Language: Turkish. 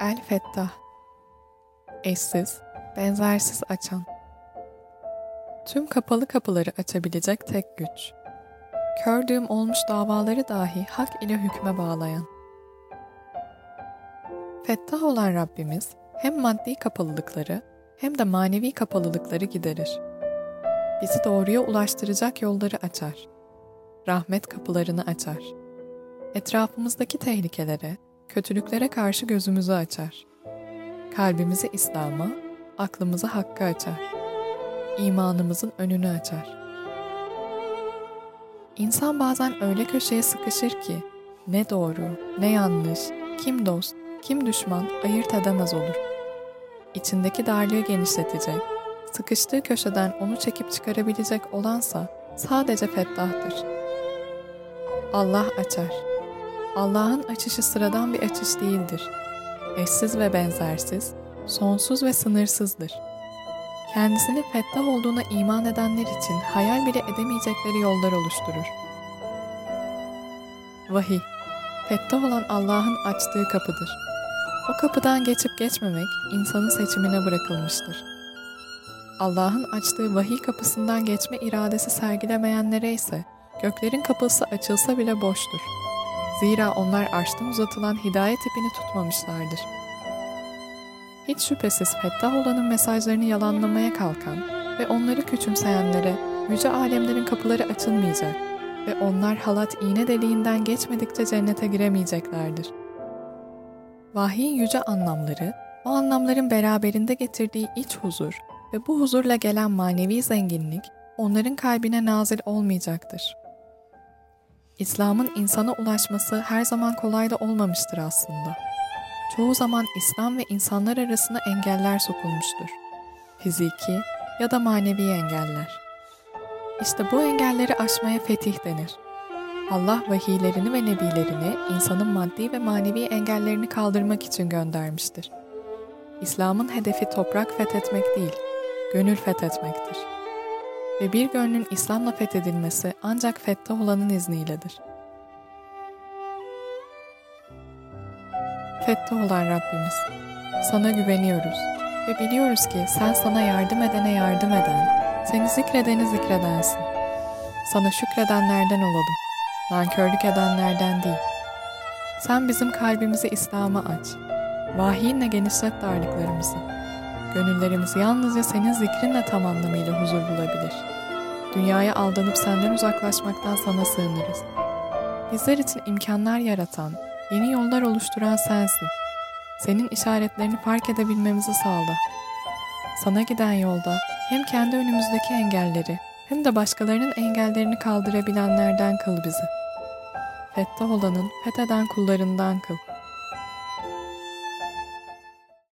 El Fettah Eşsiz, benzersiz açan Tüm kapalı kapıları açabilecek tek güç. Kördüğüm olmuş davaları dahi hak ile hükme bağlayan. Fettah olan Rabbimiz hem maddi kapalılıkları hem de manevi kapalılıkları giderir. Bizi doğruya ulaştıracak yolları açar. Rahmet kapılarını açar. Etrafımızdaki tehlikelere, kötülüklere karşı gözümüzü açar. Kalbimizi İslam'a, aklımızı Hakk'a açar. İmanımızın önünü açar. İnsan bazen öyle köşeye sıkışır ki ne doğru, ne yanlış, kim dost, kim düşman ayırt edemez olur. İçindeki darlığı genişletecek, sıkıştığı köşeden onu çekip çıkarabilecek olansa sadece fettahtır. Allah açar. Allah'ın açışı sıradan bir açış değildir. Eşsiz ve benzersiz, sonsuz ve sınırsızdır. Kendisinin fettah olduğuna iman edenler için hayal bile edemeyecekleri yollar oluşturur. Vahiy, fettah olan Allah'ın açtığı kapıdır. O kapıdan geçip geçmemek insanın seçimine bırakılmıştır. Allah'ın açtığı vahiy kapısından geçme iradesi sergilemeyenlere ise göklerin kapısı açılsa bile boştur. Zira onlar arştan uzatılan hidayet ipini tutmamışlardır. Hiç şüphesiz fettah olanın mesajlarını yalanlamaya kalkan ve onları küçümseyenlere yüce alemlerin kapıları açılmayacak ve onlar halat iğne deliğinden geçmedikçe cennete giremeyeceklerdir. Vahyin yüce anlamları, o anlamların beraberinde getirdiği iç huzur ve bu huzurla gelen manevi zenginlik onların kalbine nazil olmayacaktır. İslam'ın insana ulaşması her zaman kolay da olmamıştır aslında. Çoğu zaman İslam ve insanlar arasına engeller sokulmuştur. Fiziki ya da manevi engeller. İşte bu engelleri aşmaya fetih denir. Allah vahiylerini ve nebilerini insanın maddi ve manevi engellerini kaldırmak için göndermiştir. İslam'ın hedefi toprak fethetmek değil, gönül fethetmektir. Ve bir gönlün İslam'la fethedilmesi ancak fettah olanın izniyledir. Fettah olan Rabbimiz, sana güveniyoruz ve biliyoruz ki sen sana yardım edene yardım eden, seni zikredeni zikredensin. Sana şükredenlerden olalım, nankörlük edenlerden değil. Sen bizim kalbimizi İslam'a aç, vahiyinle genişlet darlıklarımızı. Gönüllerimiz yalnızca senin zikrinle tam anlamıyla huzur bulabilir. Dünyaya aldanıp senden uzaklaşmaktan sana sığınırız. Bizler için imkanlar yaratan, yeni yollar oluşturan sensin. Senin işaretlerini fark edebilmemizi sağla. Sana giden yolda hem kendi önümüzdeki engelleri hem de başkalarının engellerini kaldırabilenlerden kıl bizi. Fettah olanın fetheden kullarından kıl.